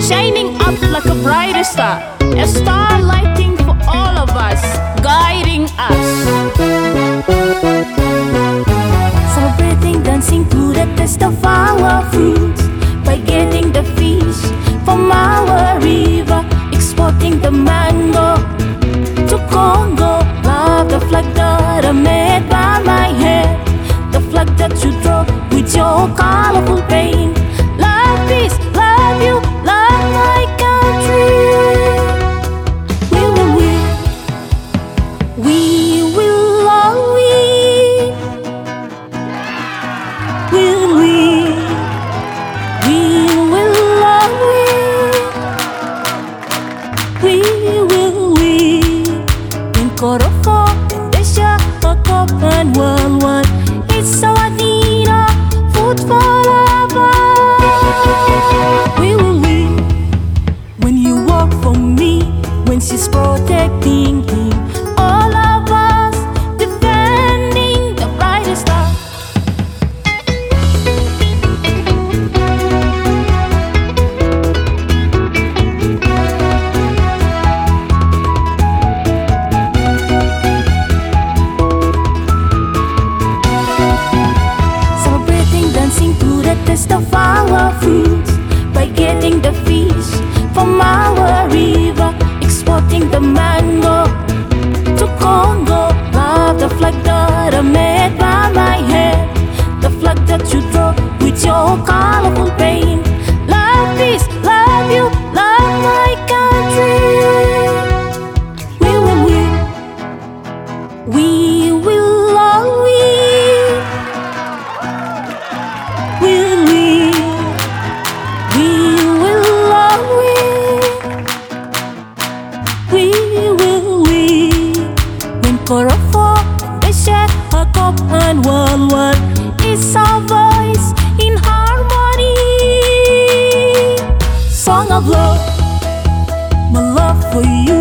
shining up like a brighter star, a star lighting for all of us. It's a open worldwide. It's so Adina food for. river, exporting the mango to Congo. Love the flag that I made by my hand, the flag that you draw with your colorful paint. Love this, love you, love my country. We will win. We before and they shared a cup and one word is our voice in harmony. Song of love, my love for you.